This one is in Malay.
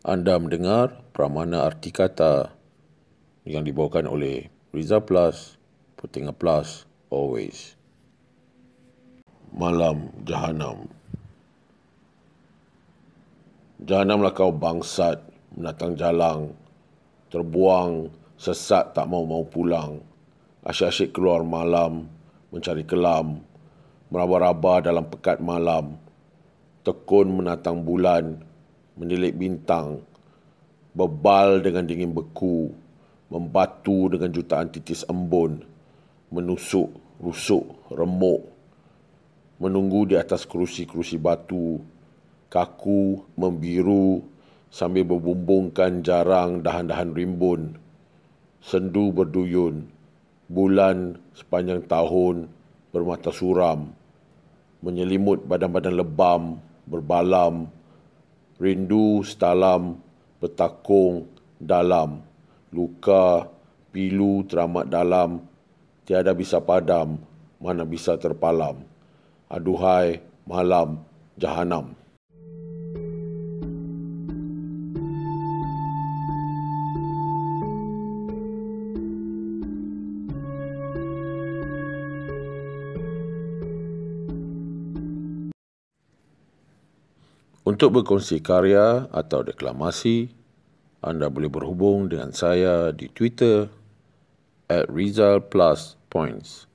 Anda mendengar Pramana Arti Kata yang dibawakan oleh Riza Plus, Putinga Plus, Always. Malam Jahanam Jahanamlah kau bangsat, menatang jalang, terbuang, sesat tak mau-mau pulang. Asyik-asyik keluar malam, mencari kelam, meraba-raba dalam pekat malam, tekun menatang bulan, menilik bintang, bebal dengan dingin beku, membatu dengan jutaan titis embun, menusuk, rusuk, remuk, menunggu di atas kerusi-kerusi batu, kaku, membiru, sambil berbumbungkan jarang dahan-dahan rimbun, sendu berduyun, bulan sepanjang tahun bermata suram, menyelimut badan-badan lebam, berbalam, rindu setalam, bertakung dalam, luka, pilu teramat dalam, tiada bisa padam, mana bisa terpalam. Aduhai malam jahanam. Untuk berkongsi karya atau deklamasi, anda boleh berhubung dengan saya di Twitter at Rizal Plus Points.